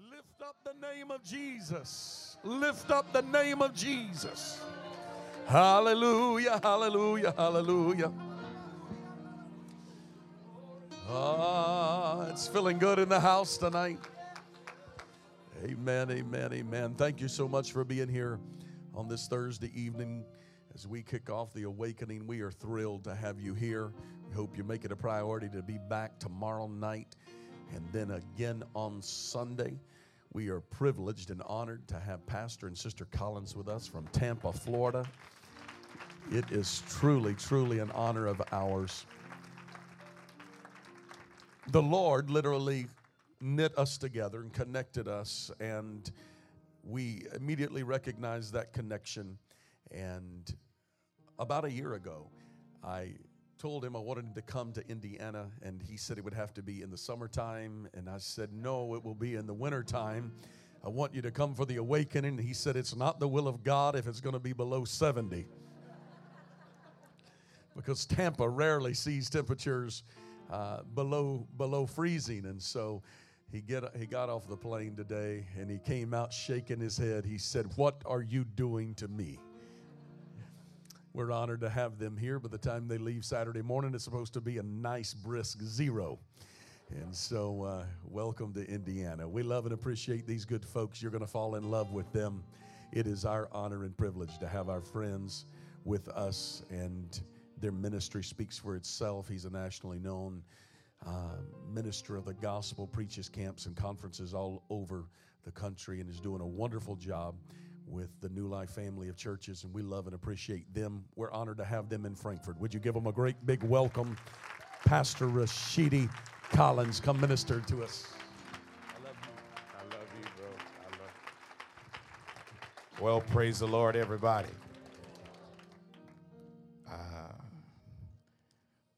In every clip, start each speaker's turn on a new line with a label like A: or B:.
A: Lift up the name of Jesus. Lift up the name of Jesus. Hallelujah, hallelujah, hallelujah. Ah, it's feeling good in the house tonight. Amen, amen, amen. Thank you so much for being here on this Thursday evening as we kick off the awakening. We are thrilled to have you here. We hope you make it a priority to be back tomorrow night and then again on Sunday. We are privileged and honored to have Pastor and Sister Collins with us from Tampa, Florida. It is truly, truly an honor of ours. The Lord literally knit us together and connected us, and we immediately recognized that connection. And about a year ago, I told him I wanted him to come to Indiana, and he said it would have to be in the summertime. And I said, No, it will be in the wintertime. I want you to come for the awakening. He said, It's not the will of God if it's going to be below 70. because Tampa rarely sees temperatures uh, below, below freezing. And so he, get, he got off the plane today and he came out shaking his head. He said, What are you doing to me? We're honored to have them here. By the time they leave Saturday morning, it's supposed to be a nice, brisk zero. And so, uh, welcome to Indiana. We love and appreciate these good folks. You're going to fall in love with them. It is our honor and privilege to have our friends with us, and their ministry speaks for itself. He's a nationally known uh, minister of the gospel, preaches camps and conferences all over the country, and is doing a wonderful job with the New Life family of churches, and we love and appreciate them. We're honored to have them in Frankfort. Would you give them a great big welcome? Pastor Rashidi Collins, come minister to us.
B: I love you. I love you, bro. I love you. Well, praise the Lord, everybody. Uh,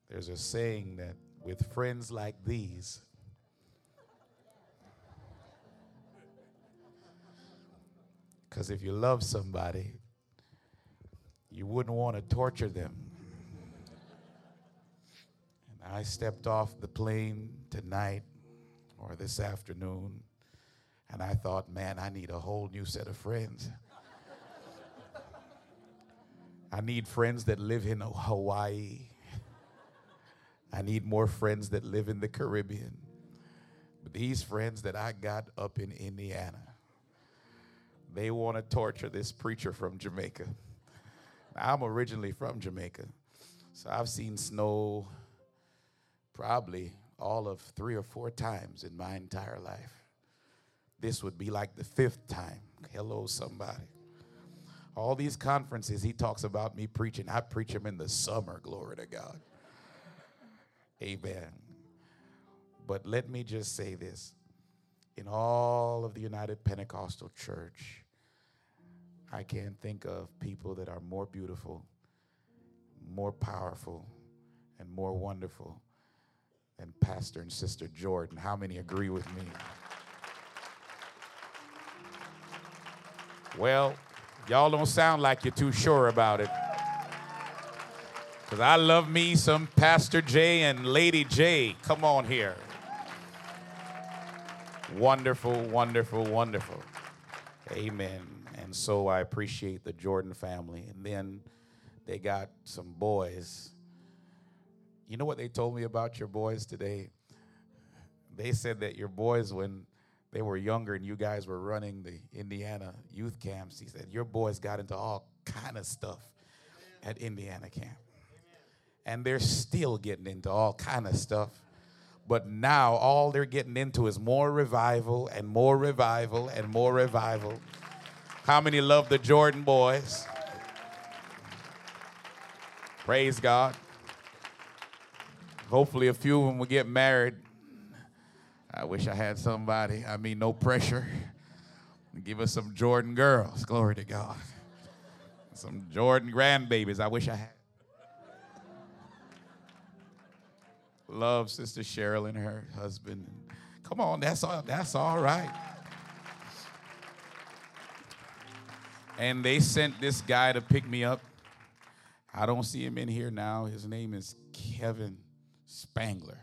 B: there's a saying that with friends like these, because if you love somebody, you wouldn't want to torture them. And I stepped off the plane tonight or this afternoon, and I thought, man, I need a whole new set of friends. I need friends that live in Hawaii. I need more friends that live in the Caribbean. But these friends that I got up in Indiana, they want to torture this preacher from Jamaica. I'm originally from Jamaica, so I've seen snow probably all of three or four times in my entire life. This would be like the fifth time. Hello, somebody. All these conferences, he talks about me preaching. I preach them in the summer, glory to God. Amen. But let me just say this in all of the United Pentecostal Church, I can't think of people that are more beautiful, more powerful, and more wonderful than Pastor and Sister Jordan. How many agree with me? Well, y'all don't sound like you're too sure about it. Because I love me some Pastor J and Lady J. Come on here. Wonderful, wonderful, wonderful. Amen. And so I appreciate the Jordan family. And then they got some boys. You know what they told me about your boys today? They said that your boys, when they were younger and you guys were running the Indiana youth camps, he said your boys got into all kind of stuff at Indiana camp. And they're still getting into all kind of stuff. But now all they're getting into is more revival and more revival and more revival. How many love the Jordan boys? Praise God. Hopefully, a few of them will get married. I wish I had somebody, I mean, no pressure. Give us some Jordan girls. Glory to God. Some Jordan grandbabies. I wish I had. Love Sister Cheryl and her husband. Come on, that's all, that's all right. And they sent this guy to pick me up. I don't see him in here now. His name is Kevin Spangler.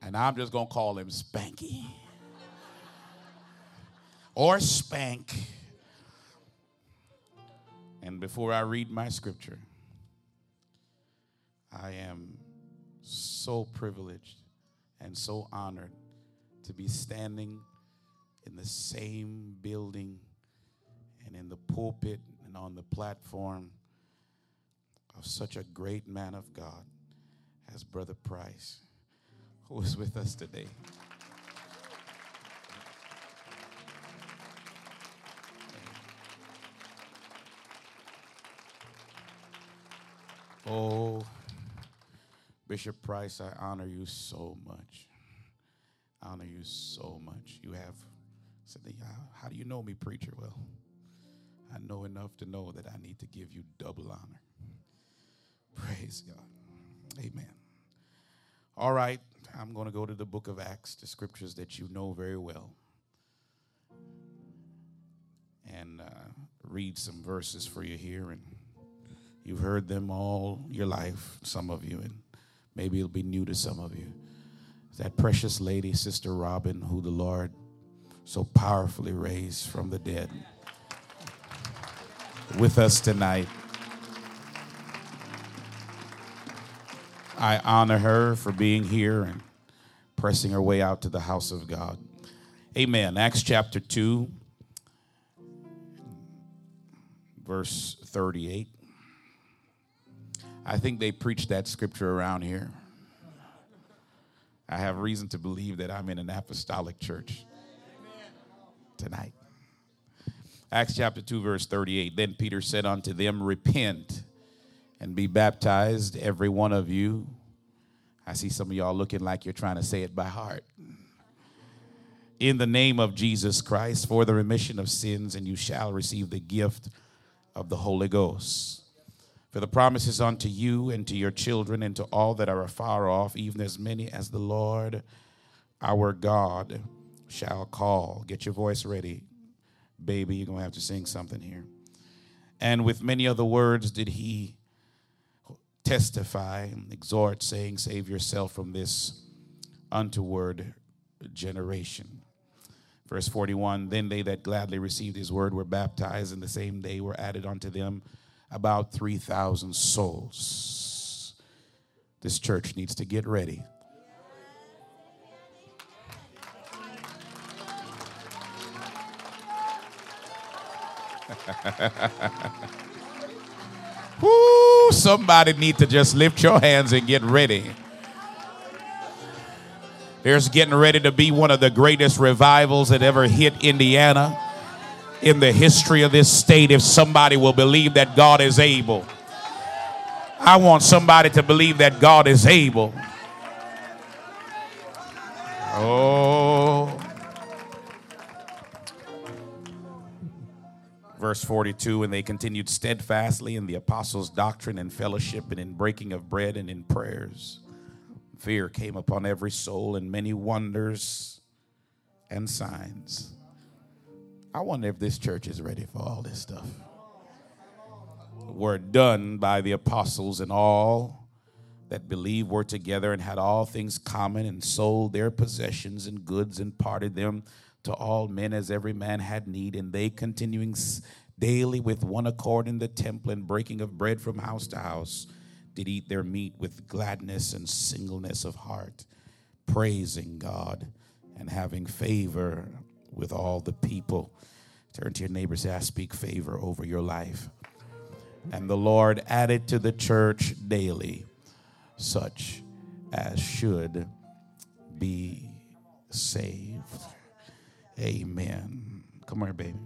B: And I'm just going to call him Spanky or Spank. And before I read my scripture, I am so privileged and so honored to be standing in the same building and in the pulpit and on the platform of such a great man of God as Brother Price, who is with us today. Oh, Bishop Price, I honor you so much. I honor you so much. You have said, How do you know me, preacher? Well, I know enough to know that I need to give you double honor. Praise God. Amen. All right, I'm going to go to the book of Acts, the scriptures that you know very well, and uh, read some verses for you here. And you've heard them all your life, some of you, and maybe it'll be new to some of you. That precious lady, Sister Robin, who the Lord so powerfully raised from the dead, with us tonight. I honor her for being here and pressing her way out to the house of God. Amen. Acts chapter 2, verse 38. I think they preach that scripture around here. I have reason to believe that I'm in an apostolic church tonight. Acts chapter 2, verse 38. Then Peter said unto them, Repent and be baptized, every one of you. I see some of y'all looking like you're trying to say it by heart. In the name of Jesus Christ, for the remission of sins, and you shall receive the gift of the Holy Ghost. For the promises unto you and to your children and to all that are afar off, even as many as the Lord our God shall call. Get your voice ready, baby. You're going to have to sing something here. And with many other words did he testify and exhort, saying, Save yourself from this untoward generation. Verse 41 Then they that gladly received his word were baptized, and the same day were added unto them about 3,000 souls. This church needs to get ready. Woo, somebody need to just lift your hands and get ready. There's getting ready to be one of the greatest revivals that ever hit Indiana in the history of this state if somebody will believe that God is able. I want somebody to believe that God is able. Oh. Verse 42 And they continued steadfastly in the apostles' doctrine and fellowship and in breaking of bread and in prayers. Fear came upon every soul and many wonders and signs. I wonder if this church is ready for all this stuff. Were done by the apostles and all that believed were together and had all things common and sold their possessions and goods and parted them to all men as every man had need. And they continuing daily with one accord in the temple and breaking of bread from house to house did eat their meat with gladness and singleness of heart, praising God and having favor with all the people. Turn to your neighbors, I speak favor over your life. And the Lord added to the church daily such as should be saved. Amen. Come here, baby.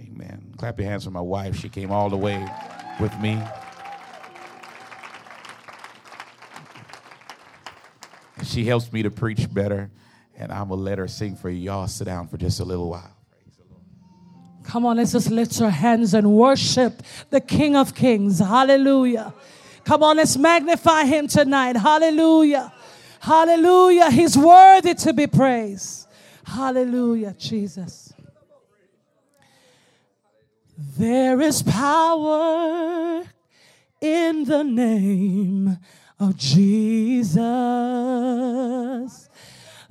B: Amen. Clap your hands for my wife. She came all the way with me. She helps me to preach better, and I'm going to let her sing for you. Y'all sit down for just a little while.
C: Come on, let's just lift our hands and worship the King of Kings. Hallelujah. Come on, let's magnify him tonight. Hallelujah. Hallelujah. He's worthy to be praised. Hallelujah, Jesus. There is power in the name of Jesus.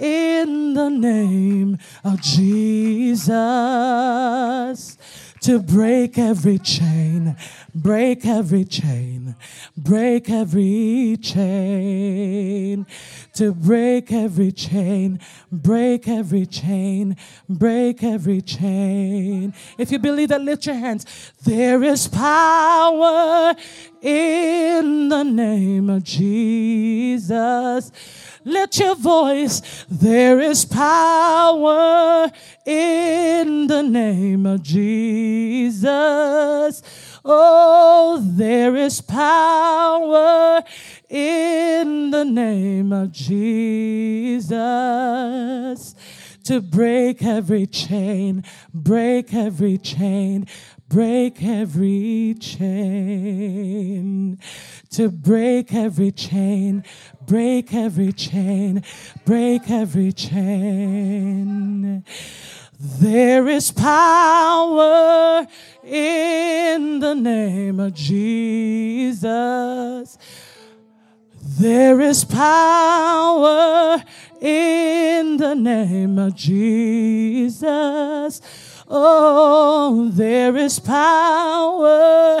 C: in the name of Jesus to break every chain, break every chain, break every chain, to break every chain, break every chain, break every chain. If you believe that, lift your hands. There is power in the name of Jesus. Let your voice, there is power in the name of Jesus. Oh, there is power in the name of Jesus to break every chain, break every chain, break every chain, to break every chain, break every chain, break every chain. There is power in the name of Jesus. There is power in the name of Jesus. Oh, there is power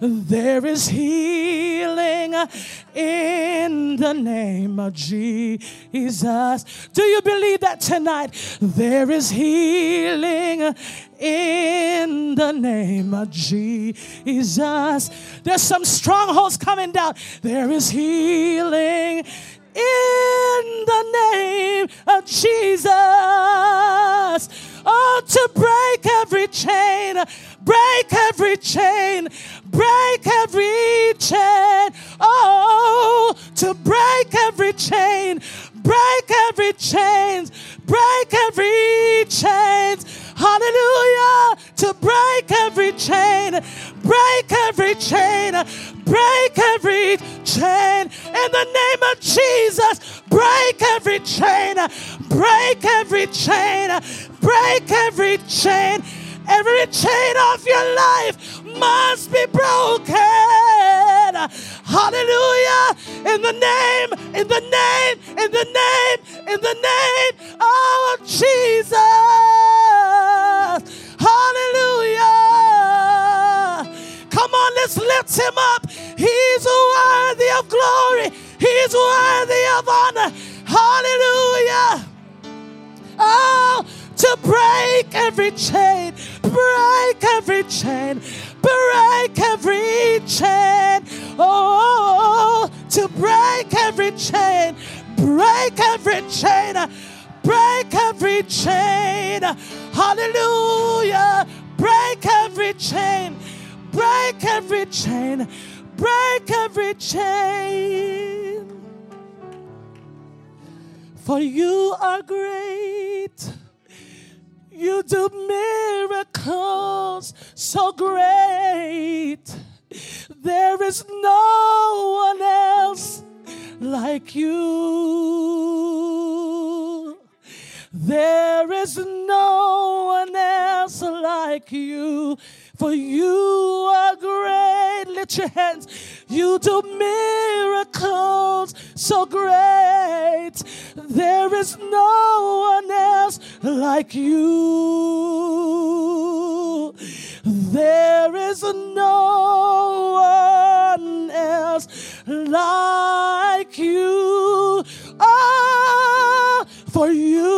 C: There is healing in the name of Jesus. Do you believe that tonight? There is healing in the name of Jesus. There's some strongholds coming down. There is healing in the name of Jesus. Oh, to break every chain, break every chain, break every chain. Oh, to break every chain, break every chains, break every chains. Hallelujah. To break every chain, break every chain, break every chain. In the name of Jesus, break every chain, break every chain, break every chain. Every chain of your life must be broken. Hallelujah. In the name, in the name, in the name, in the name of Jesus. Hallelujah. Come on, let's lift him up. He's worthy of glory. He's worthy of honor. Hallelujah. Oh, to break every chain, break every chain, break every chain. Oh, to break every chain, break every chain, break every chain. Hallelujah. Break every chain, break every chain, break every chain. For you are great. You do miracles so great. There is no one else like you. There is no one else like you. For you are great. Lift your hands. You do miracles so great. There is no one else like you. There is no one else like you. Oh, for you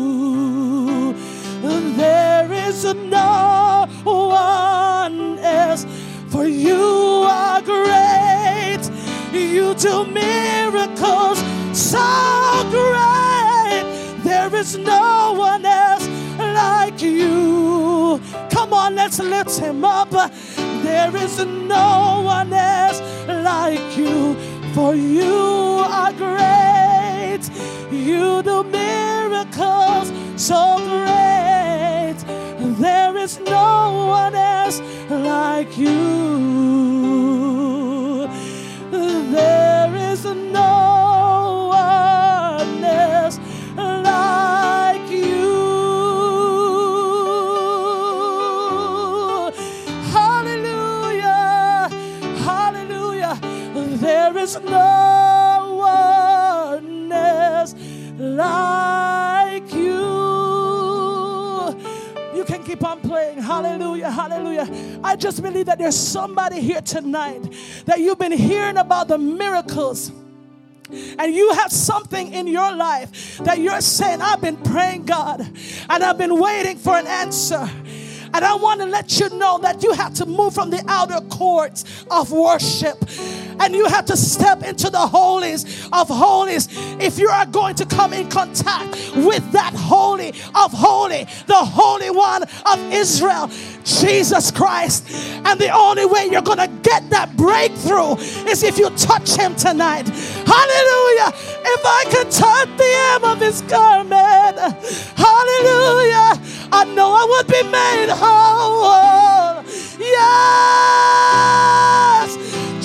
C: There is no one else, for you are great. You do miracles so great. There is no one else like you. Come on, let's lift him up. There is no one else like you, for you are great. You do miracles so great. There is no one else like you. There is no keep on playing. Hallelujah. Hallelujah. I just believe that there's somebody here tonight that you've been hearing about the miracles and you have something in your life that you're saying, I've been praying, God, and I've been waiting for an answer. And I want to let you know that you have to move from the outer courts of worship and you have to step into the holies of holies if you are going to come in contact with that holy of holy, the Holy One of Israel, Jesus Christ. And the only way you're going to get that breakthrough is if you touch Him tonight. Hallelujah. If I could touch the hem of His garment, hallelujah, I know I would be made whole. Yes.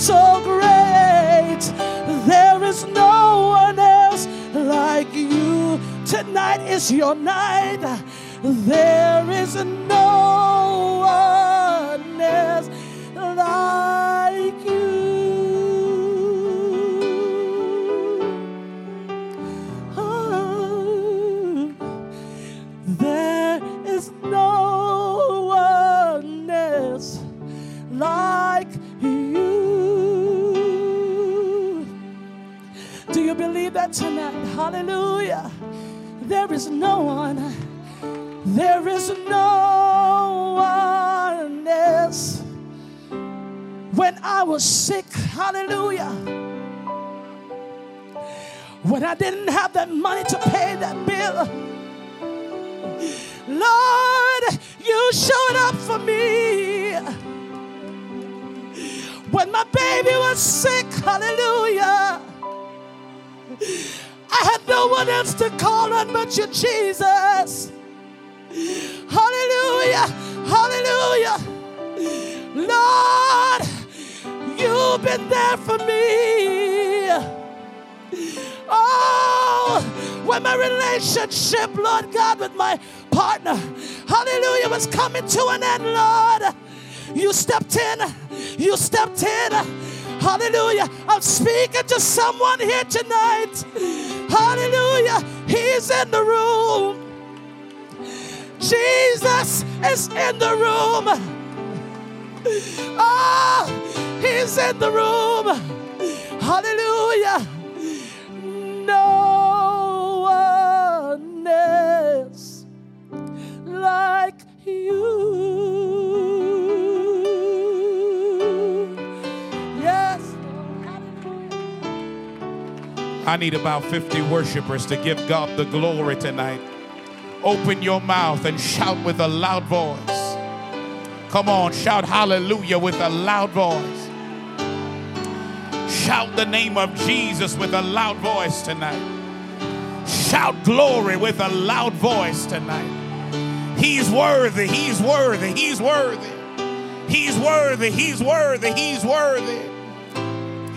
C: so great. There is no one else like you. Tonight is your night. There is no one else like you. Oh, there is no one else like Do you believe that tonight? Hallelujah. There is no one, there is no one else. When I was sick, hallelujah. When I didn't have that money to pay that bill, Lord, you showed up for me. When my baby was sick, hallelujah. No one else to call on but you, Jesus. Hallelujah. Hallelujah. Lord, you've been there for me. Oh, when my relationship, Lord God, with my partner, hallelujah, was coming to an end, Lord, you stepped in. You stepped in. Hallelujah. I'm speaking to someone here tonight. Hallelujah. He's in the room. Jesus is in the room. Oh, he's in the room. Hallelujah. No one else like you.
B: I need about 50 worshipers to give God the glory tonight. Open your mouth and shout with a loud voice. Come on, shout hallelujah with a loud voice. Shout the name of Jesus with a loud voice tonight. Shout glory with a loud voice tonight. He's worthy, he's worthy, he's worthy. He's worthy, He's worthy, He's worthy.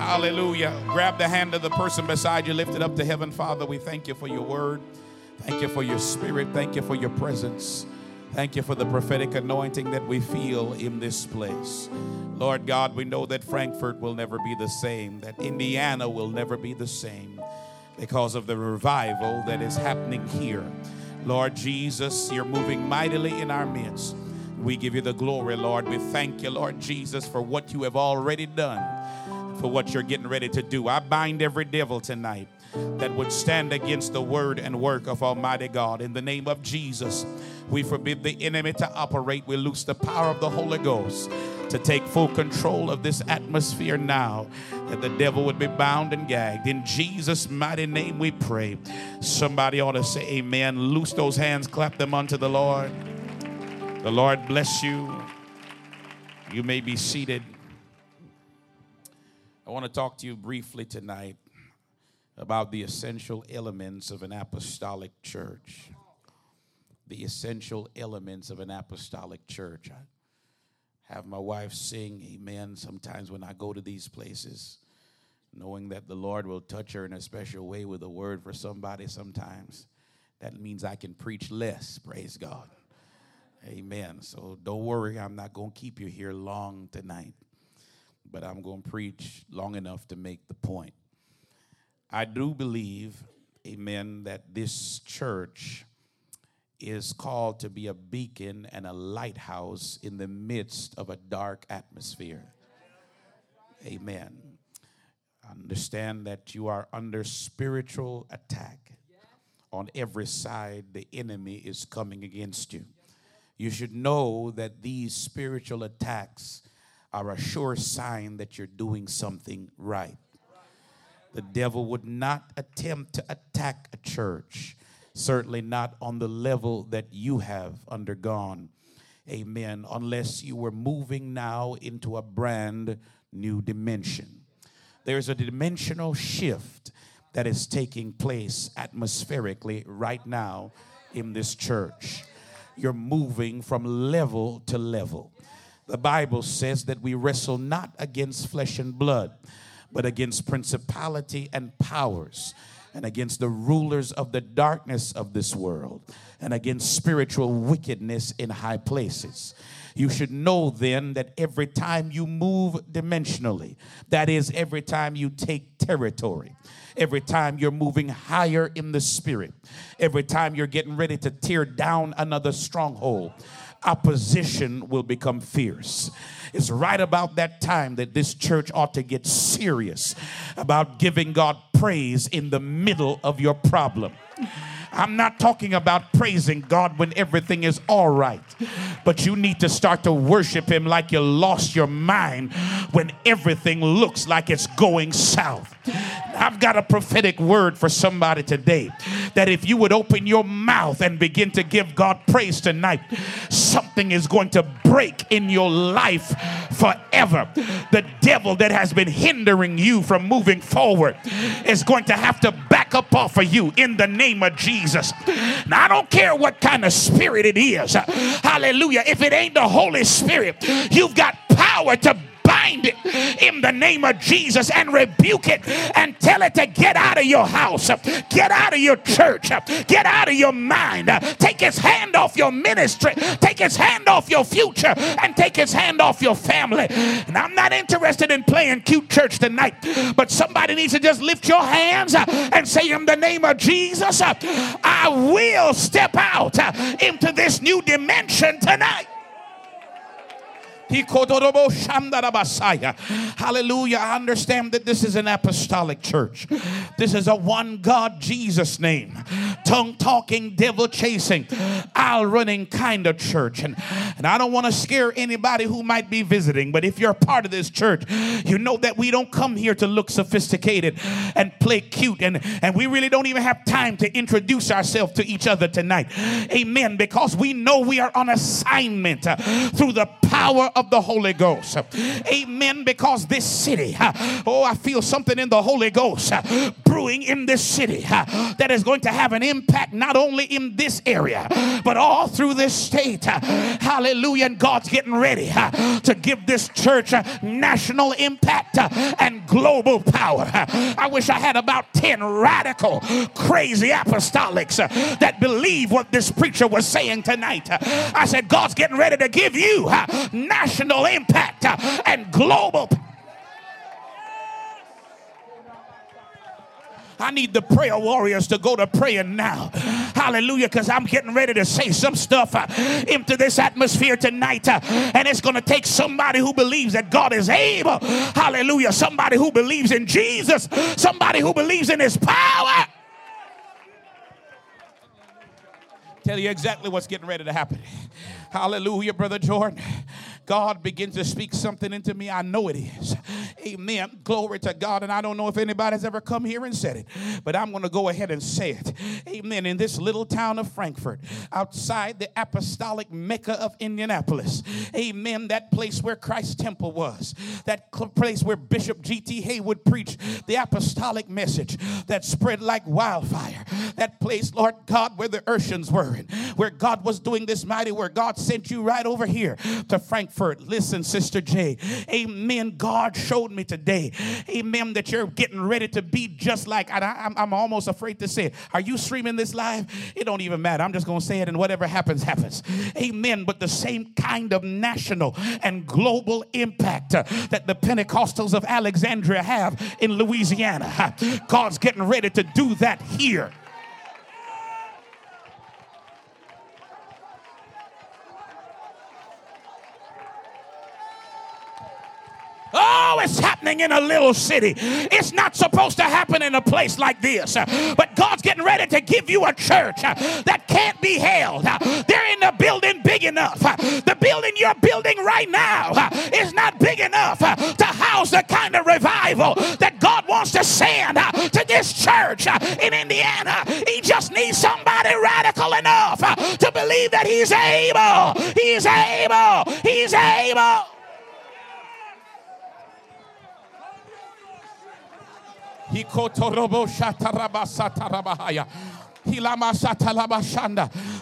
B: Hallelujah. Grab the hand of the person beside you, lift it up to heaven. Father, we thank you for your word. Thank you for your spirit. Thank you for your presence. Thank you for the prophetic anointing that we feel in this place. Lord God, we know that Frankfort will never be the same, that Indiana will never be the same because of the revival that is happening here. Lord Jesus, you're moving mightily in our midst. We give you the glory, Lord. We thank you, Lord Jesus, for what you have already done for what you're getting ready to do. I bind every devil tonight that would stand against the word and work of Almighty God. In the name of Jesus, we forbid the enemy to operate. We loose the power of the Holy Ghost to take full control of this atmosphere now, that the devil would be bound and gagged. In Jesus' mighty name we pray. Somebody ought to say amen. Loose those hands, clap them unto the Lord. The Lord bless you. You may be seated. I want to talk to you briefly tonight about the essential elements of an apostolic church. The essential elements of an apostolic church. I have my wife sing amen sometimes when I go to these places, knowing that the Lord will touch her in a special way with a word for somebody sometimes. That means I can preach less, praise God. Amen. So don't worry, I'm not going to keep you here long tonight but I'm going to preach long enough to make the point. I do believe, amen, that this church is called to be a beacon and a lighthouse in the midst of a dark atmosphere. Amen. Understand that you are under spiritual attack. On every side, the enemy is coming against you. You should know that these spiritual attacks are a sure sign that you're doing something right. The devil would not attempt to attack a church, certainly not on the level that you have undergone. Amen. Unless you were moving now into a brand new dimension. There's a dimensional shift that is taking place atmospherically right now in this church. You're moving from level to level. The Bible says that we wrestle not against flesh and blood, but against principality and powers, and against the rulers of the darkness of this world, and against spiritual wickedness in high places. You should know then that every time you move dimensionally, that is, every time you take territory, every time you're moving higher in the spirit, every time you're getting ready to tear down another stronghold, opposition will become fierce. It's right about that time that this church ought to get serious about giving God praise in the middle of your problem. I'm not talking about praising God when everything is all right, but you need to start to worship Him like you lost your mind when everything looks like it's going south. I've got a prophetic word for somebody today that if you would open your mouth and begin to give God praise tonight, something is going to break in your life forever. The devil that has been hindering you from moving forward is going to have to back up off of you in the name of Jesus. Now, I don't care what kind of spirit it is. Hallelujah. If it ain't the Holy Spirit, you've got power to bind it in the name of Jesus and rebuke it and tell it to get out of your house, get out of your church, get out of your mind, take its hand off your ministry, take its hand off your future, and take its hand off your family. And I'm not interested in playing cute church tonight, but somebody needs to just lift your hands and say, In the name of Jesus, I will step out into this new dimension tonight. Hallelujah. I understand that this is an apostolic church. This is a one God Jesus name, tongue talking, devil chasing, aisle running kind of church. And, and I don't want to scare anybody who might be visiting, but if you're part of this church, you know that we don't come here to look sophisticated and play cute. And, and we really don't even have time to introduce ourselves to each other tonight. Amen. Because we know we are on assignment uh, through the power of the Holy Ghost. Amen. Because this city, oh, I feel something in the Holy Ghost brewing in this city that is going to have an impact not only in this area, but all through this state. Hallelujah. And God's getting ready to give this church national impact and global power. I wish I had about 10 radical, crazy apostolics that believe what this preacher was saying tonight. I said, God's getting ready to give you national impact and global power. I need the prayer warriors to go to praying now. Hallelujah, because I'm getting ready to say some stuff uh, into this atmosphere tonight. Uh, and it's going to take somebody who believes that God is able. Hallelujah. Somebody who believes in Jesus. Somebody who believes in his power. Tell you exactly what's getting ready to happen. Hallelujah, Brother Jordan. God begins to speak something into me. I know it is. Amen. Glory to God. And I don't know if anybody's ever come here and said it, but I'm going to go ahead and say it. Amen. In this little town of Frankfort, outside the apostolic mecca of Indianapolis. Amen. That place where Christ's temple was. That place where Bishop G.T. Haywood preached the apostolic message that spread like wildfire. That place, Lord God, where the Urshans were, and where God was doing this mighty work. God sent you right over here to Frankfort Listen, Sister J. Amen. God showed me today, amen, that you're getting ready to be just like, I, am almost afraid to say it. Are you streaming this live? It don't even matter. I'm just going to say it, and whatever happens, happens. Amen. But the same kind of national and global impact uh, that the Pentecostals of Alexandria have in Louisiana, God's getting ready to do that here. Oh, it's happening in a little city. It's not supposed to happen in a place like this. But God's getting ready to give you a church that can't be held. They're in the building big enough. The building you're building right now is not big enough to house the kind of revival that God wants to send to this church in Indiana. He just needs somebody radical enough to believe that He's able. He's able. He's able. Hikotorobo shatarabasatarabahaya.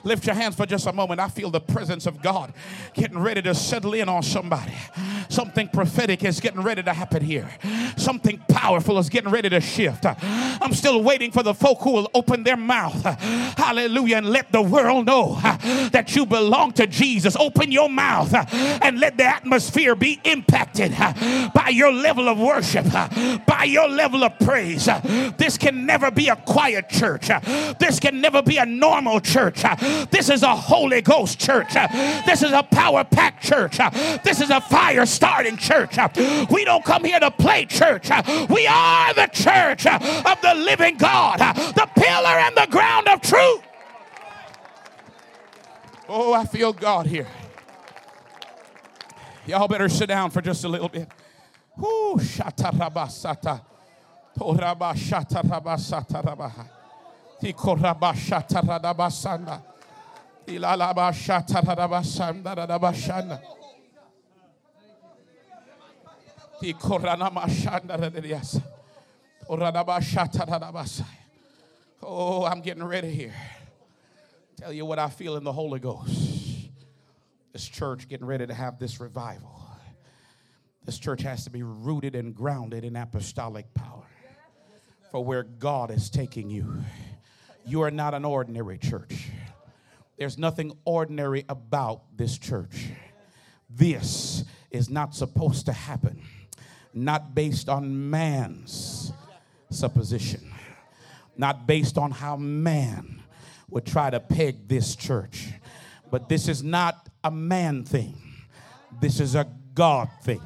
B: Lift your hands for just a moment. I feel the presence of God getting ready to settle in on somebody. Something prophetic is getting ready to happen here. Something powerful is getting ready to shift. I'm still waiting for the folk who will open their mouth. Hallelujah. And let the world know that you belong to Jesus. Open your mouth and let the atmosphere be impacted by your level of worship, by your level of praise. This can never be a quiet church. This this can never be a normal church. This is a Holy Ghost church. This is a power packed church. This is a fire starting church. We don't come here to play church. We are the church of the living God, the pillar and the ground of truth. Oh, I feel God here. Y'all better sit down for just a little bit. Ooh, shatarabasata. Torabashatarabasata rabaha. Tikorabashatarabasanda. Ilalabashatarabasanda. Tikoranamashanda Oh, I'm getting ready here. Tell you what I feel in the Holy Ghost. This church getting ready to have this revival. This church has to be rooted and grounded in apostolic power for where God is taking you. You are not an ordinary church. There's nothing ordinary about this church. This is not supposed to happen, not based on man's supposition, not based on how man would try to peg this church. But this is not a man thing, this is a God thing.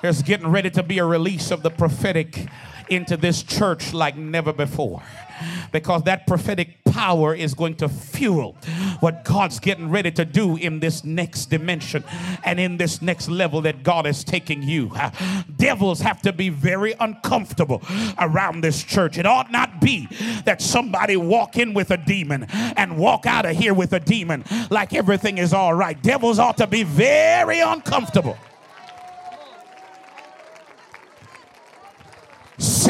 B: There's getting ready to be a release of the prophetic into this church like never before because that prophetic power is going to fuel what God's getting ready to do in this next dimension and in this next level that God is taking you. Devils have to be very uncomfortable around this church. It ought not be that somebody walk in with a demon and walk out of here with a demon like everything is all right. Devils ought to be very uncomfortable.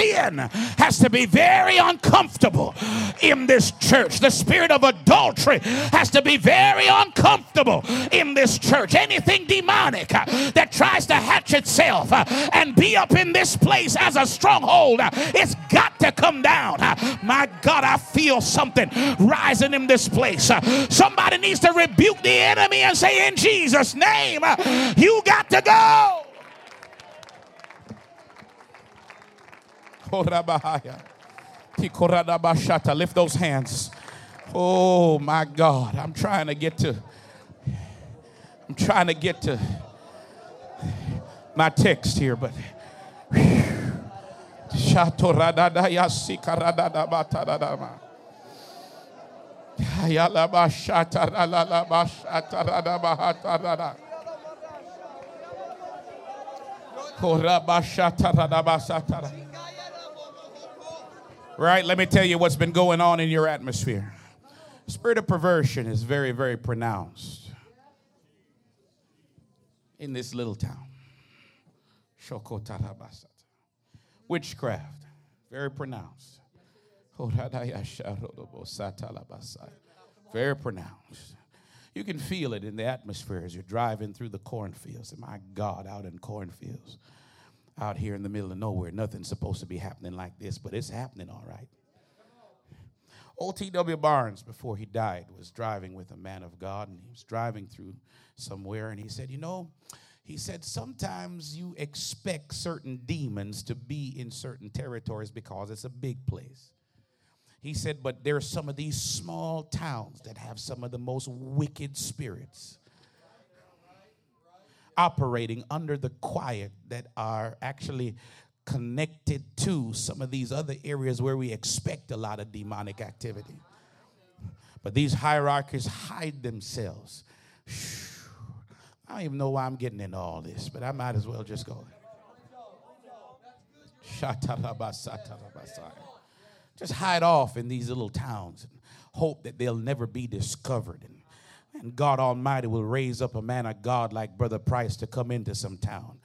B: Sin has to be very uncomfortable in this church. The spirit of adultery has to be very uncomfortable in this church. Anything demonic uh, that tries to hatch itself uh, and be up in this place as a stronghold, uh, it's got to come down. My God, I feel something rising in this place. Somebody needs to rebuke the enemy and say, In Jesus' name, you got to go. Lift those hands. Oh my God. I'm trying to get to I'm trying to get to my text here, but Right? Let me tell you what's been going on in your atmosphere. Spirit of perversion is very, very pronounced in this little town. Witchcraft, very pronounced. Very pronounced. You can feel it in the atmosphere as you're driving through the cornfields. My God, out in cornfields out here in the middle of nowhere. Nothing's supposed to be happening like this, but it's happening all right. Old T.W. Barnes, before he died, was driving with a man of God, and he was driving through somewhere, and he said, You know, he said, sometimes you expect certain demons to be in certain territories because it's a big place. He said, but there are some of these small towns that have some of the most wicked spirits operating under the quiet that are actually connected to some of these other areas where we expect a lot of demonic activity. But these hierarchies hide themselves. I don't even know why I'm getting into all this, but I might as well just go. Just hide off in these little towns and hope that they'll never be discovered and God Almighty will raise up a man of God like Brother Price to come into some town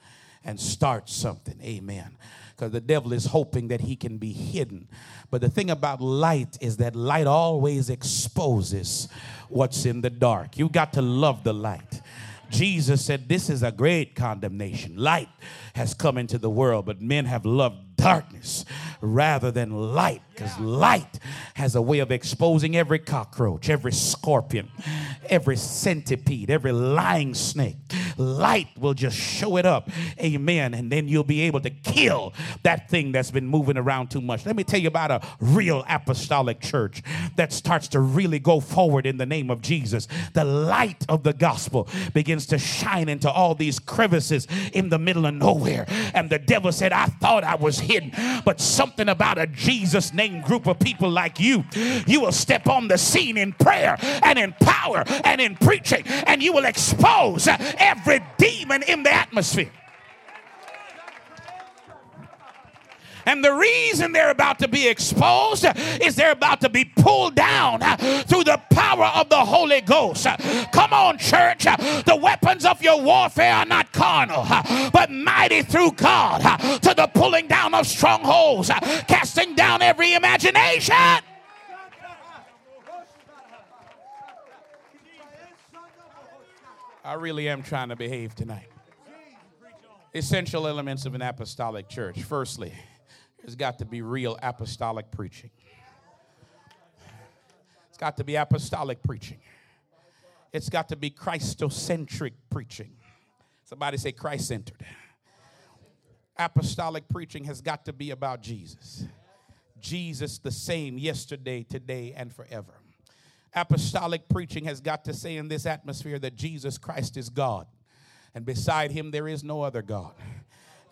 B: and start something. Amen. Because the devil is hoping that he can be hidden. But the thing about light is that light always exposes what's in the dark. You got to love the light. Jesus said, This is a great condemnation. Light has come into the world, but men have loved darkness rather than light because light has a way of exposing every cockroach, every scorpion, every centipede, every lying snake. Light will just show it up. Amen. And then you'll be able to kill that thing that's been moving around too much. Let me tell you about a real apostolic church that starts to really go forward in the name of Jesus. The light of the gospel begins to shine into all these crevices in the middle of nowhere. And the devil said, I thought I was hidden, but something about a Jesus name group of people like you, you will step on the scene in prayer and in power and in preaching, and you will expose every demon in the atmosphere. And the reason they're about to be exposed is they're about to be pulled down through the power of the Holy Ghost. Come on, church. The weapons of your warfare are not carnal, but mighty through God to the pulling down of strongholds, casting down every imagination. I really am trying to behave tonight. Essential elements of an apostolic church. Firstly, there's got to be real apostolic preaching. It's got to be apostolic preaching. It's got to be Christocentric preaching. Somebody say Christ centered. Apostolic preaching has got to be about Jesus. Jesus the same yesterday, today, and forever. Apostolic preaching has got to say in this atmosphere that Jesus Christ is God, and beside him there is no other God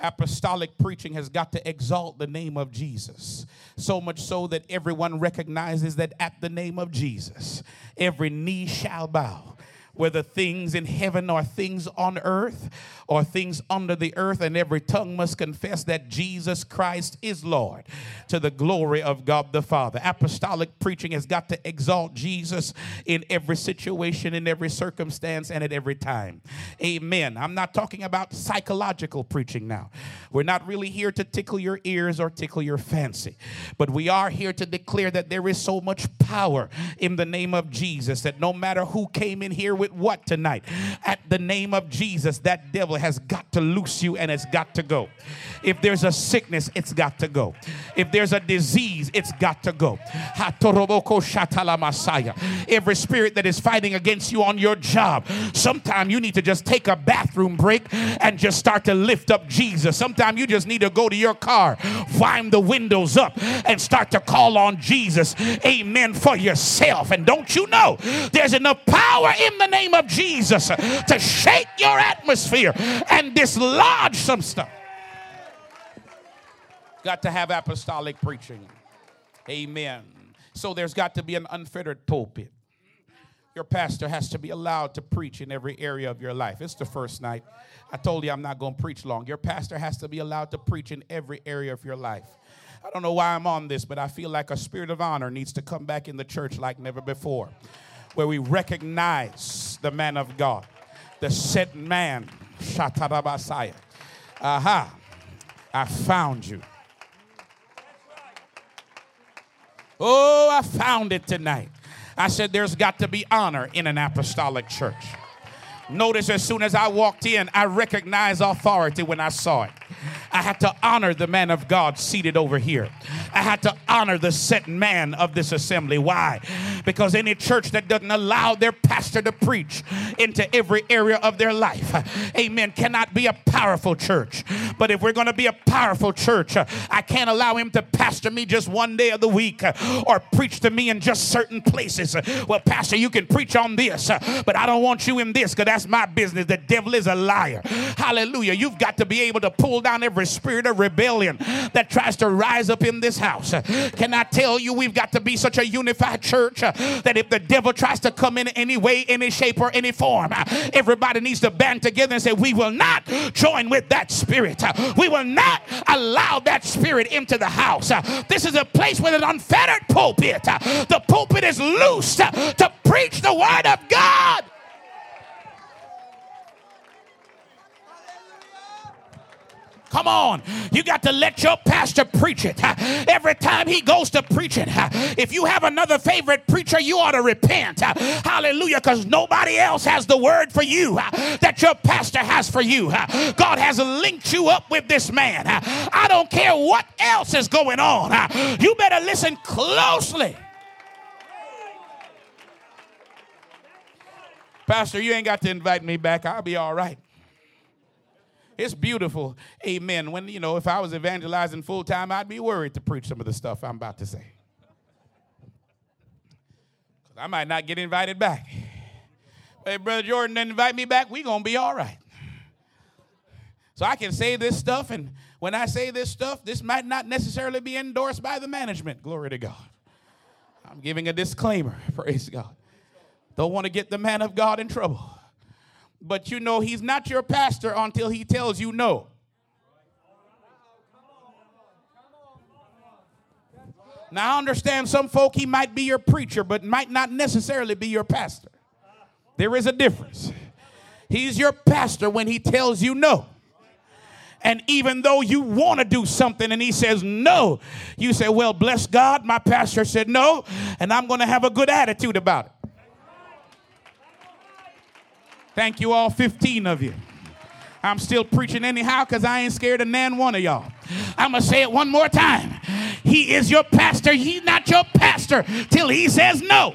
B: apostolic preaching has got to exalt the name of Jesus. So much so that everyone recognizes that at the name of Jesus, every knee shall bow whether things in heaven or things on earth or things under the earth, and every tongue must confess that Jesus Christ is Lord to the glory of God the Father. Apostolic preaching has got to exalt Jesus in every situation, in every circumstance, and at every time. Amen. I'm not talking about psychological preaching now. We're not really here to tickle your ears or tickle your fancy, but we are here to declare that there is so much power in the name of Jesus that no matter who came in here with what tonight, at the name of Jesus, that devil has got to loose you and it's got to go. If there's a sickness, it's got to go. If there's a disease, it's got to go. Every spirit that is fighting against you on your job, sometimes you need to just take a bathroom break and just start to lift up Jesus. Sometimes you just need to go to your car, wind the windows up, and start to call on Jesus. Amen for yourself. And don't you know there's enough power in the name of Jesus to shake your atmosphere and dislodge some stuff. Got to have apostolic preaching. Amen. So there's got to be an unfettered pulpit. Your pastor has to be allowed to preach in every area of your life. It's the first night. I told you I'm not going to preach long. Your pastor has to be allowed to preach in every area of your life. I don't know why I'm on this, but I feel like a spirit of honor needs to come back in the church like never before, where we recognize the man of God, the set man, Shatarabasaya. Aha, I found you. Oh, I found it tonight. I said, There's got to be honor in an apostolic church. Notice as soon as I walked in, I recognized authority when I saw it. I had to honor the man of God seated over here. I had to honor the set man of this assembly. Why? Because any church that doesn't allow their pastor to preach into every area of their life, amen, cannot be a powerful church. But if we're going to be a powerful church, I can't allow him to pastor me just one day of the week or preach to me in just certain places. Well, Pastor, you can preach on this, but I don't want you in this because that's my business. The devil is a liar. Hallelujah. You've got to be able to pull down every spirit of rebellion that tries to rise up in this house. Can I tell you, we've got to be such a unified church uh, that if the devil tries to come in any way, any shape, or any form, uh, everybody needs to band together and say, We will not join with that spirit. Uh, we will not allow that spirit into the house. This is a place with an unfettered pulpit. The pulpit is loosed to preach the word of God. Come on. You got to let your pastor preach it. Every time he goes to preach it, if you have another favorite preacher, you ought to repent. Hallelujah. Because nobody else has the word for you that your pastor has for you. God has linked you up with this man. I don't care what else is going on. You better listen closely. Pastor, you ain't got to invite me back. I'll be all right. It's beautiful. Amen. When, you know, if I was evangelizing full time, I'd be worried to preach some of the stuff I'm about to say. Because I might not get invited back. Hey, Brother Jordan didn't invite me back, we going to be all right. So I can say this stuff, and when I say this stuff, this might not necessarily be endorsed by the management. Glory to God. I'm giving a disclaimer. Praise God. Don't want to get the man of God in trouble but you know he's not your pastor until he tells you no. Now, I understand some folk, he might be your preacher, but might not necessarily be your pastor. There is a difference. He's your pastor when he tells you no. And even though you want to do something and he says no, you say, Well, bless God, my pastor said no, and I'm going to have a good attitude about it. Thank you all, 15 of you. I'm still preaching anyhow because I ain't scared of nan one of y'all. I'm going to say it one more time. He is your pastor. He's not your pastor till he says no.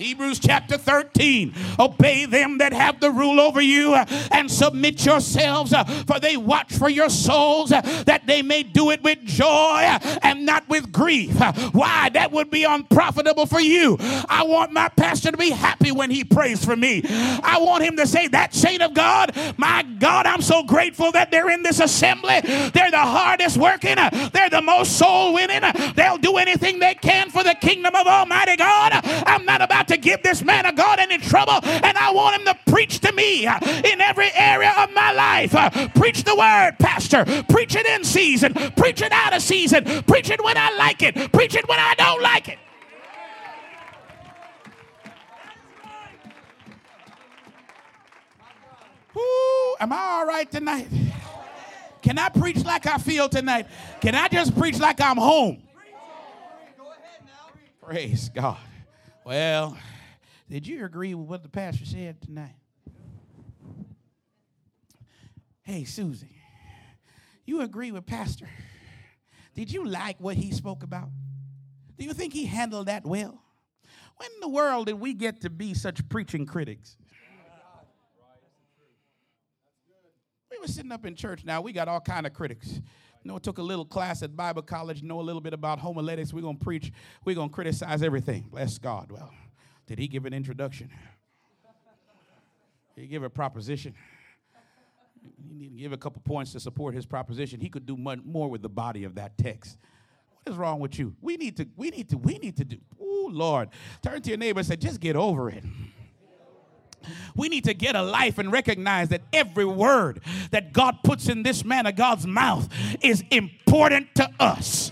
B: Hebrews chapter 13. Obey them that have the rule over you uh, and submit yourselves, uh, for they watch for your souls uh, that they may do it with joy and not with grief. Why? That would be unprofitable for you. I want my pastor to be happy when he prays for me. I want him to say, That saint of God, my God, I'm so grateful that they're in this assembly. They're the hardest working, they're the most soul winning. They'll do anything they can for the kingdom of Almighty God. I'm not about to give this man of God any trouble, and I want him to preach to me uh, in every area of my life. Uh, preach the word, Pastor. Preach it in season, preach it out of season, preach it when I like it, preach it when I don't like it. Ooh, am I all right tonight? Can I preach like I feel tonight? Can I just preach like I'm home? Praise God. Well, did you agree with what the pastor said tonight? Hey, Susie, you agree with Pastor? Did you like what he spoke about? Do you think he handled that well? When in the world did we get to be such preaching critics? We were sitting up in church now, we got all kind of critics. Know, took a little class at Bible college, know a little bit about homiletics. We're going to preach, we're going to criticize everything. Bless God. Well, did he give an introduction? He give a proposition? He need to give a couple points to support his proposition. He could do much more with the body of that text. What is wrong with you? We need to, we need to, we need to do. Oh Lord. Turn to your neighbor and say, just get over it. We need to get a life and recognize that every word that God puts in this man of God's mouth is important to us.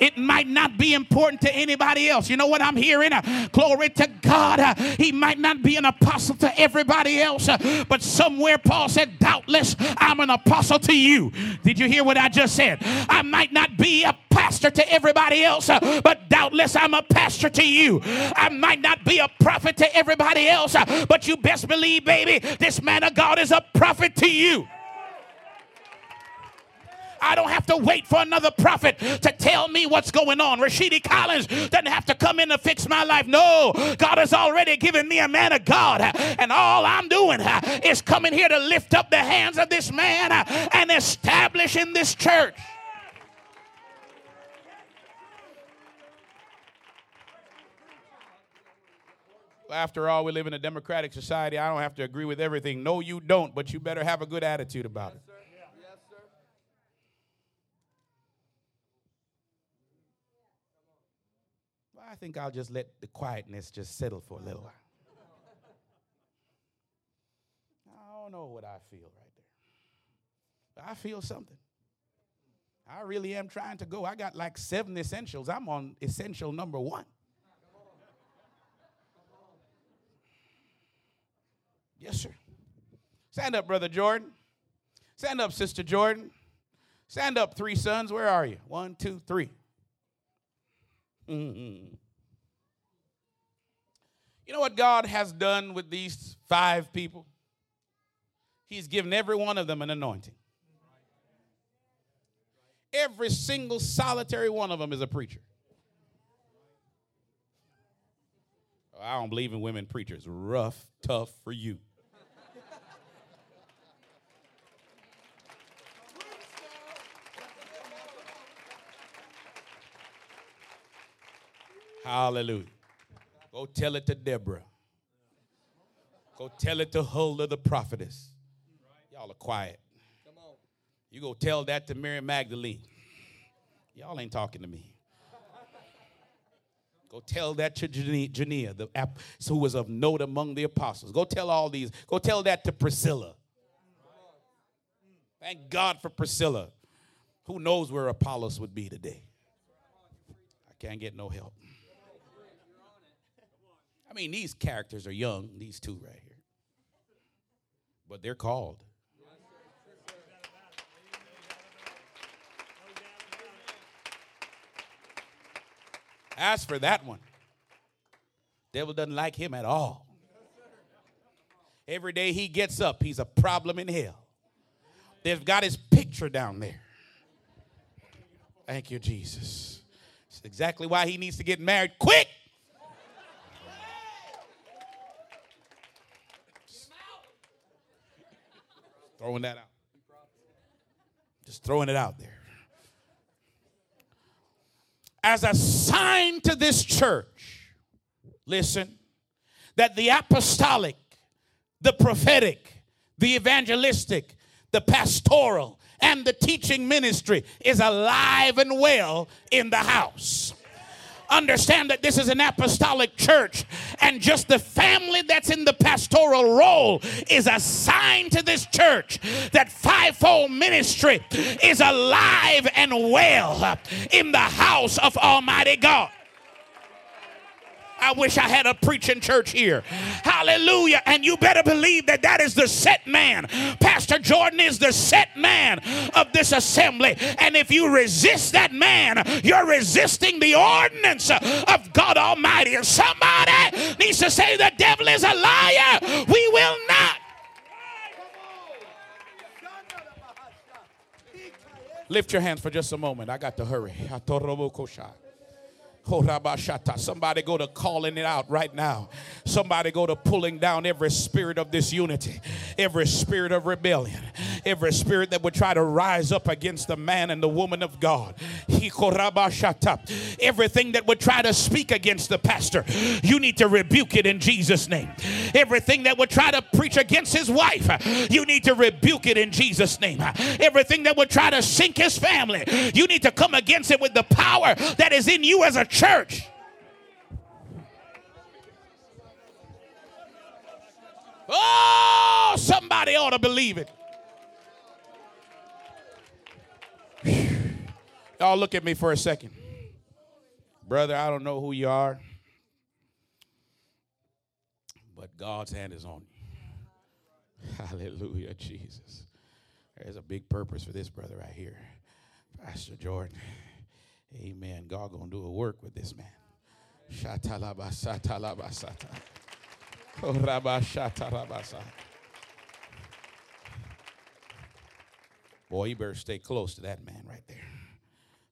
B: It might not be important to anybody else. You know what I'm hearing? Uh, glory to God. Uh, he might not be an apostle to everybody else, uh, but somewhere Paul said, Doubtless, I'm an apostle to you. Did you hear what I just said? I might not be a pastor to everybody else, but doubtless I'm a pastor to you. I might not be a prophet to everybody else, but you best believe, baby, this man of God is a prophet to you. I don't have to wait for another prophet to tell me what's going on. Rashidi Collins doesn't have to come in to fix my life. No, God has already given me a man of God, and all I'm doing is coming here to lift up the hands of this man and establish in this church. After all, we live in a democratic society. I don't have to agree with everything. No, you don't, but you better have a good attitude about it. Well, I think I'll just let the quietness just settle for a little while. I don't know what I feel right there. I feel something. I really am trying to go. I got like seven essentials. I'm on essential number one. Yes, sir. Stand up, Brother Jordan. Stand up, Sister Jordan. Stand up, three sons. Where are you? One, two, three. Mm-hmm. You know what God has done with these five people? He's given every one of them an anointing. Every single solitary one of them is a preacher. I don't believe in women preachers. Rough, tough for you. Hallelujah. Go tell it to Deborah. Go tell it to Huldah the prophetess. Y'all are quiet. You go tell that to Mary Magdalene. Y'all ain't talking to me. Go tell that to Junia, the who was of note among the apostles. Go tell all these. Go tell that to Priscilla. Thank God for Priscilla. Who knows where Apollos would be today? I can't get no help. I mean, these characters are young, these two right here. But they're called. Ask for that one. Devil doesn't like him at all. Every day he gets up, he's a problem in hell. They've got his picture down there. Thank you, Jesus. It's exactly why he needs to get married quick. Throwing that out. Just throwing it out there. As a sign to this church, listen, that the apostolic, the prophetic, the evangelistic, the pastoral, and the teaching ministry is alive and well in the house understand that this is an apostolic church and just the family that's in the pastoral role is a sign to this church that fivefold ministry is alive and well in the house of Almighty God. I wish I had a preaching church here. Hallelujah. And you better believe that that is the set man. Pastor Jordan is the set man of this assembly. And if you resist that man, you're resisting the ordinance of God Almighty. And somebody needs to say, The devil is a liar. We will not. Lift your hands for just a moment. I got to hurry. Somebody go to calling it out right now. Somebody go to pulling down every spirit of disunity, every spirit of rebellion, every spirit that would try to rise up against the man and the woman of God. Everything that would try to speak against the pastor, you need to rebuke it in Jesus' name. Everything that would try to preach against his wife, you need to rebuke it in Jesus' name. Everything that would try to sink his family, you need to come against it with the power that is in you as a church. Oh, somebody ought to believe it. Y'all look at me for a second. Brother, I don't know who you are, but God's hand is on you. Hallelujah, Jesus. There's a big purpose for this brother right here. Pastor Jordan. Amen. God gonna do a work with this man. Boy, you better stay close to that man right there.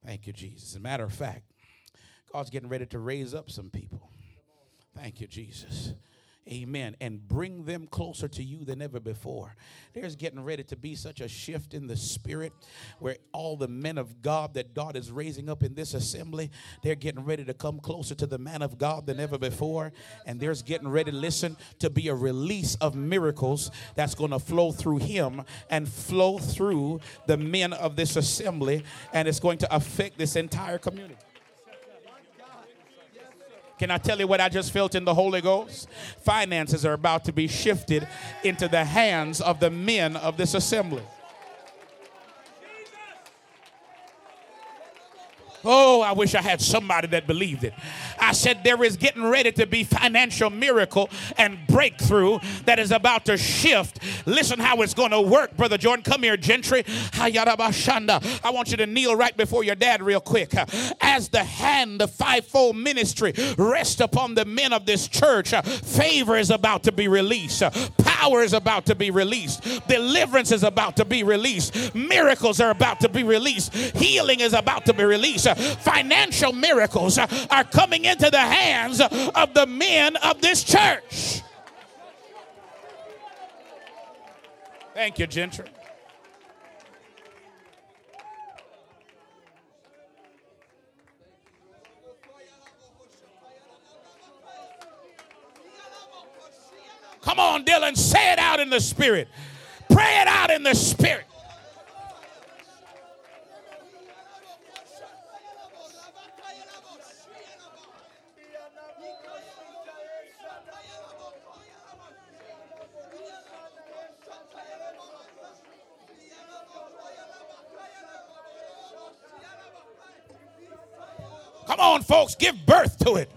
B: Thank you, Jesus. As a matter of fact, God's getting ready to raise up some people. Thank you, Jesus. Amen. And bring them closer to you than ever before. There's getting ready to be such a shift in the spirit where all the men of God that God is raising up in this assembly, they're getting ready to come closer to the man of God than ever before. And there's getting ready, listen, to be a release of miracles that's going to flow through him and flow through the men of this assembly. And it's going to affect this entire community. Can I tell you what I just felt in the Holy Ghost? Finances are about to be shifted into the hands of the men of this assembly. Oh, I wish I had somebody that believed it. I said there is getting ready to be financial miracle and breakthrough that is about to shift. Listen how it's going to work, Brother Jordan. Come here, Gentry. I want you to kneel right before your dad real quick. As the hand, the fivefold ministry rest upon the men of this church, favor is about to be released. Power is about to be released. Deliverance is about to be released. Miracles are about to be released. Healing is about to be released financial miracles are coming into the hands of the men of this church. Thank you, Gentry. Come on, Dylan, say it out in the spirit. Pray it out in the spirit. Come on, folks, give birth to it.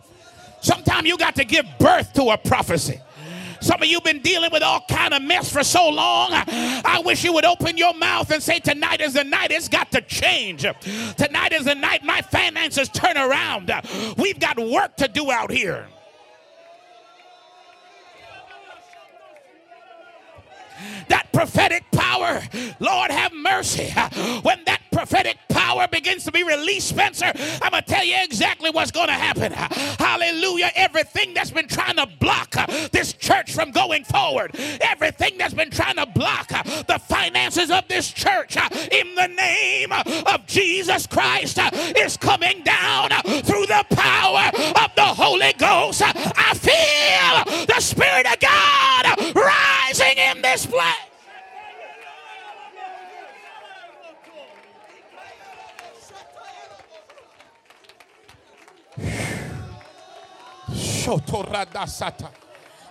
B: Sometimes you got to give birth to a prophecy. Some of you been dealing with all kind of mess for so long. I wish you would open your mouth and say, Tonight is the night. It's got to change. Tonight is the night my finances turn around. We've got work to do out here. That prophetic power, Lord have mercy. When that prophetic power begins to be released, Spencer, I'm going to tell you exactly what's going to happen. Hallelujah. Everything that's been trying to block this church from going forward, everything that's been trying to block the finances of this church in the name of Jesus Christ is coming down through the power of the Holy Ghost. I feel the Spirit of God in this place.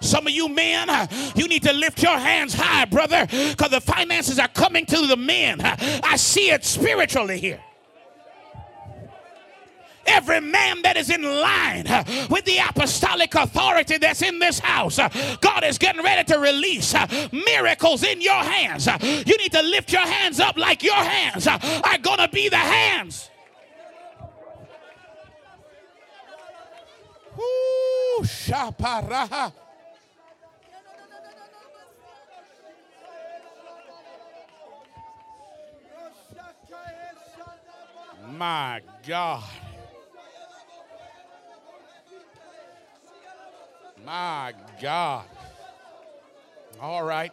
B: Some of you men, you need to lift your hands high, brother, because the finances are coming to the men. I see it spiritually here. Every man that is in line uh, with the apostolic authority that's in this house, uh, God is getting ready to release uh, miracles in your hands. You need to lift your hands up like your hands are going to be the hands Ooh. My God. My God. All right.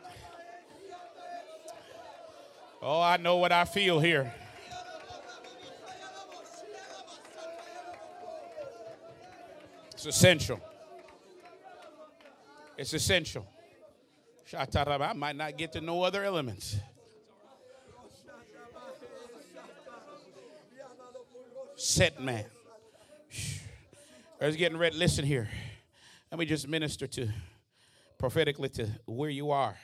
B: Oh, I know what I feel here. It's essential. It's essential. I might not get to know other elements. Set man. Was getting ready. Listen here. Let me just minister to prophetically to where you are.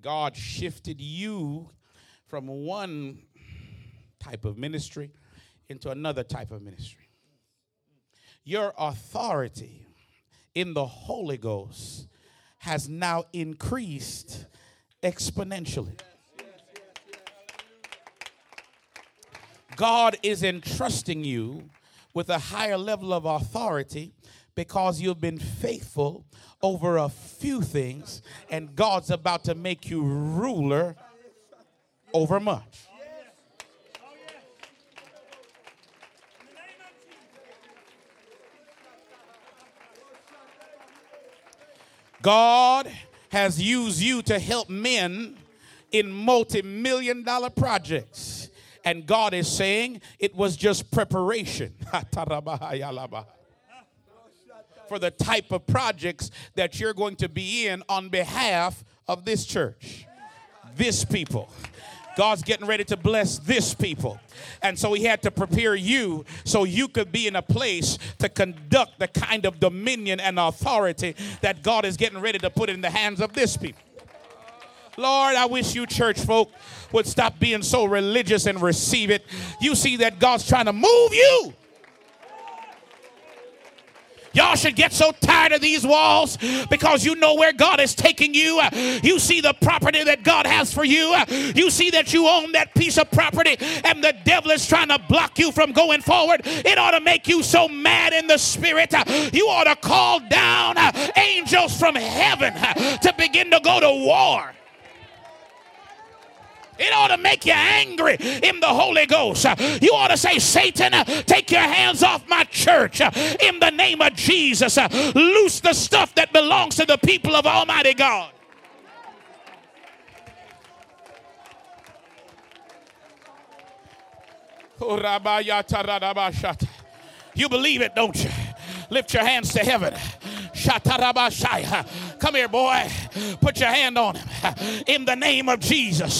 B: God shifted you from one type of ministry into another type of ministry. Your authority in the Holy Ghost has now increased exponentially. God is entrusting you with a higher level of authority because you've been faithful over a few things, and God's about to make you ruler over much. God has used you to help men in multi million dollar projects. And God is saying it was just preparation for the type of projects that you're going to be in on behalf of this church, this people. God's getting ready to bless this people. And so he had to prepare you so you could be in a place to conduct the kind of dominion and authority that God is getting ready to put in the hands of this people. Lord, I wish you church folk would stop being so religious and receive it. You see that God's trying to move you Y'all should get so tired of these walls because you know where God is taking you. You see the property that God has for you. You see that you own that piece of property and the devil is trying to block you from going forward. It ought to make you so mad in the spirit. You ought to call down angels from heaven to begin to go to war. It ought to make you angry in the Holy Ghost. You ought to say, Satan, take your hands off my church in the name of Jesus. Loose the stuff that belongs to the people of Almighty God. You believe it, don't you? Lift your hands to heaven. Come here, boy. Put your hand on him in the name of Jesus.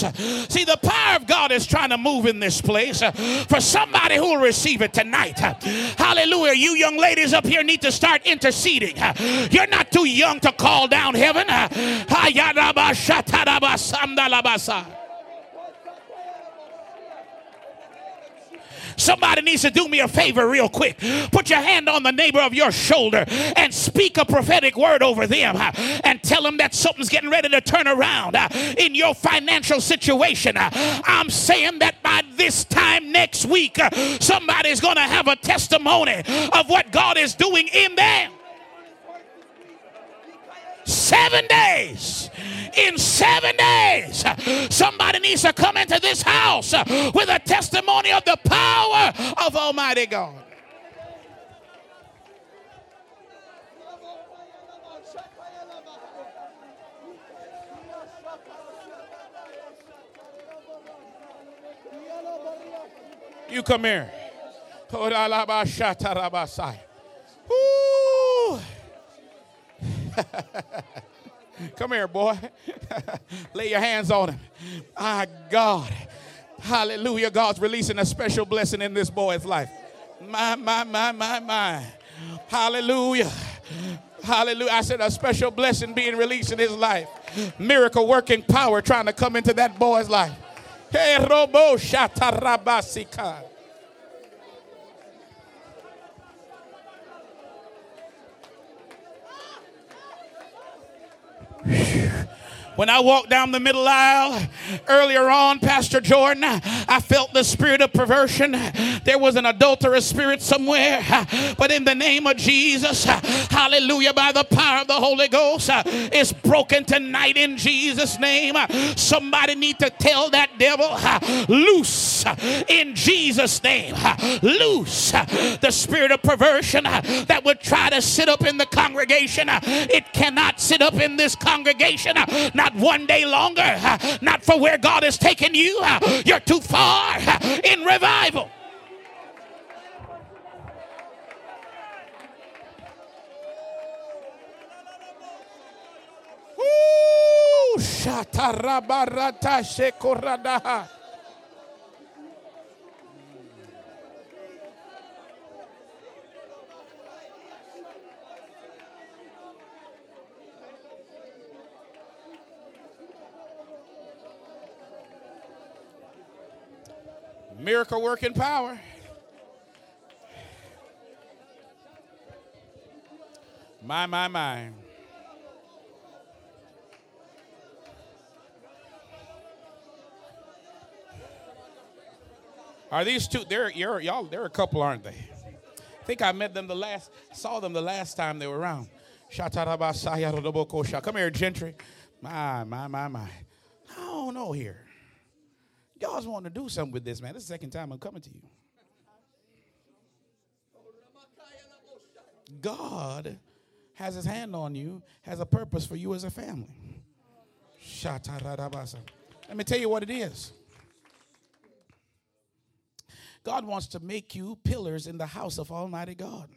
B: See, the power of God is trying to move in this place for somebody who will receive it tonight. Hallelujah. You young ladies up here need to start interceding. You're not too young to call down heaven. Somebody needs to do me a favor real quick. Put your hand on the neighbor of your shoulder and speak a prophetic word over them uh, and tell them that something's getting ready to turn around uh, in your financial situation. Uh, I'm saying that by this time next week, somebody's going to have a testimony of what God is doing in them. Seven days. In seven days, somebody needs to come into this house with a testimony of the power of Almighty God. You come here. come here, boy. Lay your hands on him. My God. Hallelujah. God's releasing a special blessing in this boy's life. My, my, my, my, my. Hallelujah. Hallelujah. I said a special blessing being released in his life. Miracle working power trying to come into that boy's life. Hey, robo shatarabasika. When I walked down the middle aisle earlier on, Pastor Jordan, I felt the spirit of perversion. There was an adulterous spirit somewhere. But in the name of Jesus, hallelujah, by the power of the Holy Ghost, it's broken tonight in Jesus' name. Somebody need to tell that devil, loose in Jesus' name. Loose the spirit of perversion that would try to sit up in the congregation. It cannot sit up in this congregation. Not one day longer, uh, not for where God has taken you. Uh, you're too far uh, in revival. Woo! Miracle working power. My, my, my. Are these two? They're y'all. They're a couple, aren't they? I think I met them the last. Saw them the last time they were around. Come here, Gentry. My, my, my, my. I don't know here. God's wanting to do something with this, man. This is the second time I'm coming to you. God has his hand on you, has a purpose for you as a family. Let me tell you what it is. God wants to make you pillars in the house of Almighty God.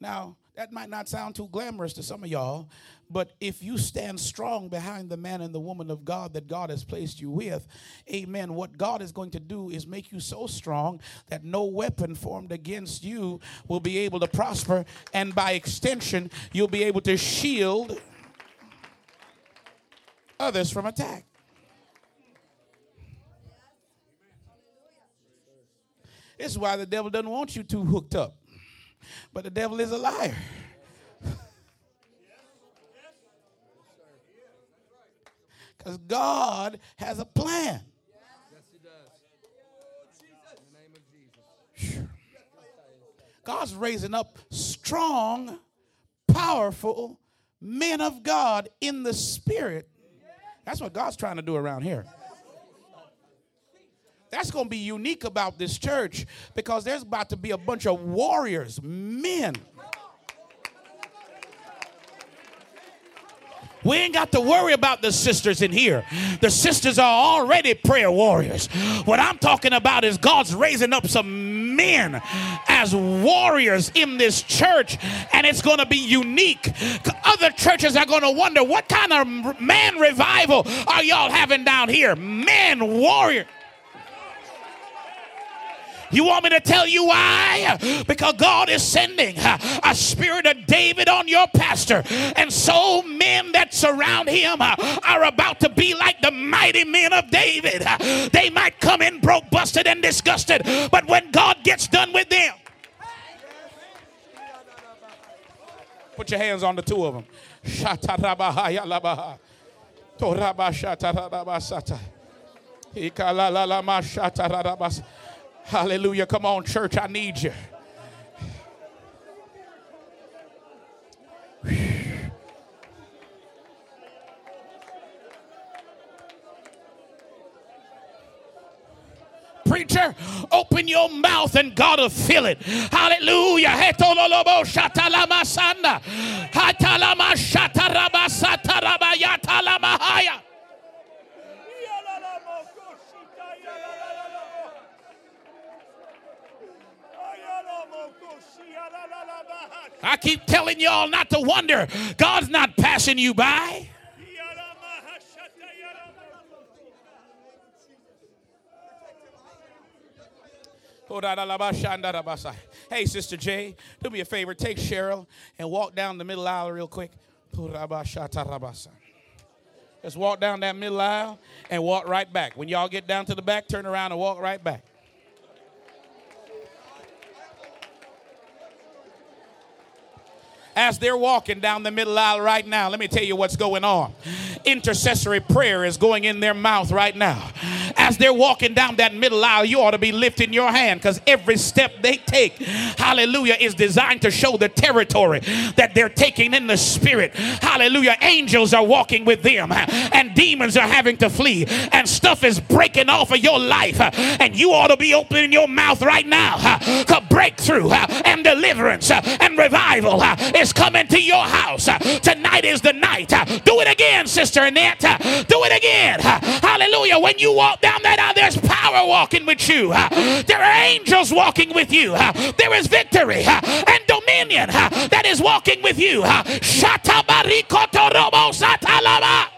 B: Now, that might not sound too glamorous to some of y'all, but if you stand strong behind the man and the woman of God that God has placed you with, amen, what God is going to do is make you so strong that no weapon formed against you will be able to prosper. And by extension, you'll be able to shield others from attack. This is why the devil doesn't want you too hooked up. But the devil is a liar. Because God has a plan. God's raising up strong, powerful men of God in the spirit. That's what God's trying to do around here. That's going to be unique about this church because there's about to be a bunch of warriors, men We ain't got to worry about the sisters in here. The sisters are already prayer warriors. What I'm talking about is God's raising up some men as warriors in this church, and it's going to be unique. Other churches are going to wonder what kind of man revival are y'all having down here? Men warrior. You want me to tell you why? Because God is sending a spirit of David on your pastor. And so men that surround him are about to be like the mighty men of David. They might come in broke, busted, and disgusted. But when God gets done with them, put your hands on the two of them. Hallelujah. Come on, church, I need you. Preacher, open your mouth and God will fill it. Hallelujah. Hallelujah. I keep telling y'all not to wonder. God's not passing you by. Hey, Sister J, do me a favor. Take Cheryl and walk down the middle aisle real quick. Just walk down that middle aisle and walk right back. When y'all get down to the back, turn around and walk right back. As they're walking down the middle aisle right now, let me tell you what's going on. Intercessory prayer is going in their mouth right now. As they're walking down that middle aisle, you ought to be lifting your hand because every step they take, hallelujah, is designed to show the territory that they're taking in the spirit. Hallelujah. Angels are walking with them and demons are having to flee and stuff is breaking off of your life. And you ought to be opening your mouth right now. breakthrough and deliverance and revival is coming to your house. Tonight is the night. Do it again, Sister Annette. Do it again. Hallelujah. When you walk down aisle, there's power walking with you. There are angels walking with you. There is victory and dominion that is walking with you. Shatabarikotorobo satalama.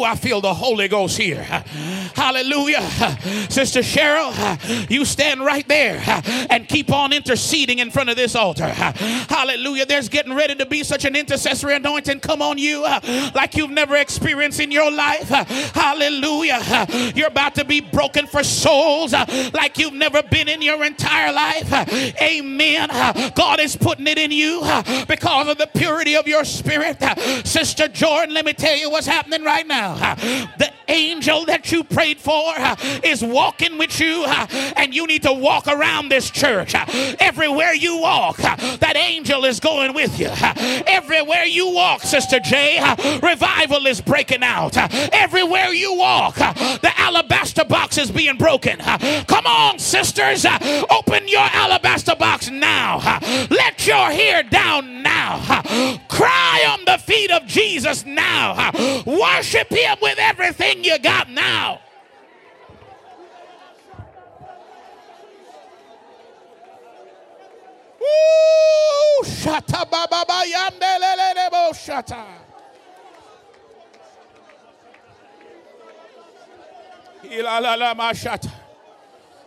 B: Whoo, I feel the Holy Ghost here. Hallelujah. Sister Cheryl, you stand right there and keep on interceding in front of this altar. Hallelujah. There's getting ready to be such an intercessory anointing come on you like you've never experienced in your life. Hallelujah. You're about to be broken for souls like you've never been in your entire life. Amen. God is putting it in you because of the purity of your spirit. Sister Jordan, let me tell you what's happening right right now. The angel that you prayed for ah, is walking with you, ah, and you need to walk around this church. Everywhere you walk, that angel is going with you. Everywhere you walk, Sister J, revival is breaking out. Everywhere you walk, the alabaster box is being broken. Come on, sisters, open your alabaster box now. Let your hair down now. Cry on the feet of Jesus now. Worship With everything you got now. Woo! Shata baba yandelele bo shata. Ila la la ma shata.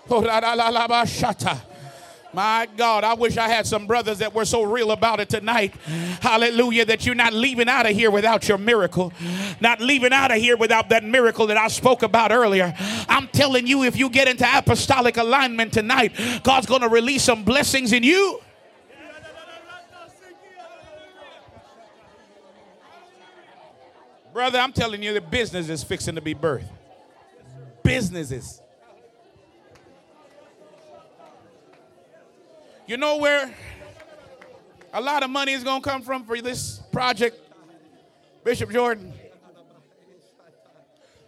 B: La la la la shata. My God, I wish I had some brothers that were so real about it tonight. Hallelujah, that you're not leaving out of here without your miracle, not leaving out of here without that miracle that I spoke about earlier. I'm telling you, if you get into apostolic alignment tonight, God's going to release some blessings in you. Brother, I'm telling you, the business is fixing to be birthed. Businesses. You know where a lot of money is going to come from for this project, Bishop Jordan?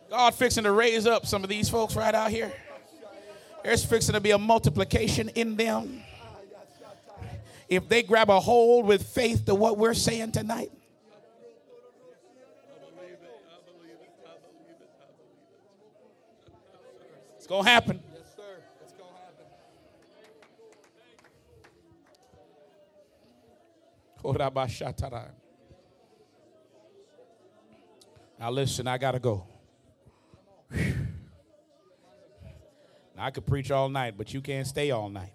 B: God fixing to raise up some of these folks right out here. There's fixing to be a multiplication in them. If they grab a hold with faith to what we're saying tonight. It's going to happen. Now listen, I gotta go. Now, I could preach all night, but you can't stay all night.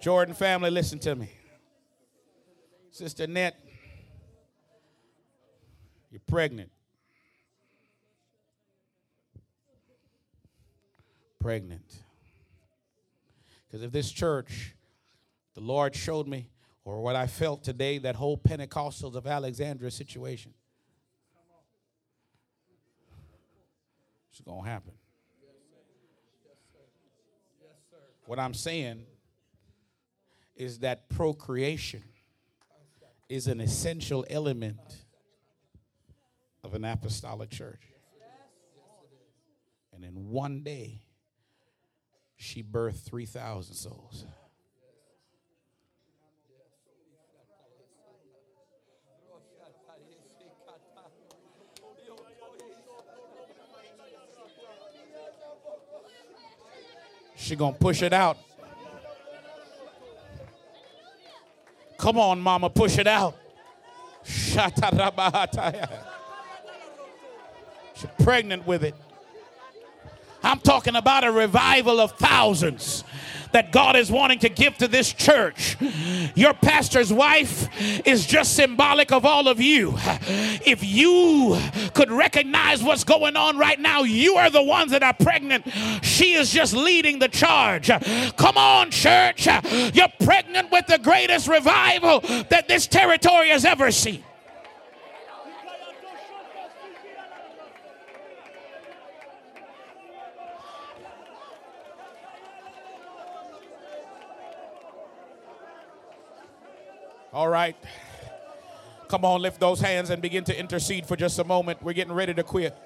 B: Jordan family, listen to me. Sister Net, you're pregnant. Pregnant. Because if this church, the Lord showed me, or what I felt today, that whole Pentecostals of Alexandria situation, it's going to happen. What I'm saying is that procreation is an essential element of an apostolic church. And in one day, she birthed 3,000 souls. She gonna push it out. Come on, mama, push it out. She's pregnant with it. I'm talking about a revival of thousands that God is wanting to give to this church. Your pastor's wife is just symbolic of all of you. If you could recognize what's going on right now, you are the ones that are pregnant. She is just leading the charge. Come on, church. You're pregnant with the greatest revival that this territory has ever seen. All right. Come on, lift those hands and begin to intercede for just a moment. We're getting ready to quit.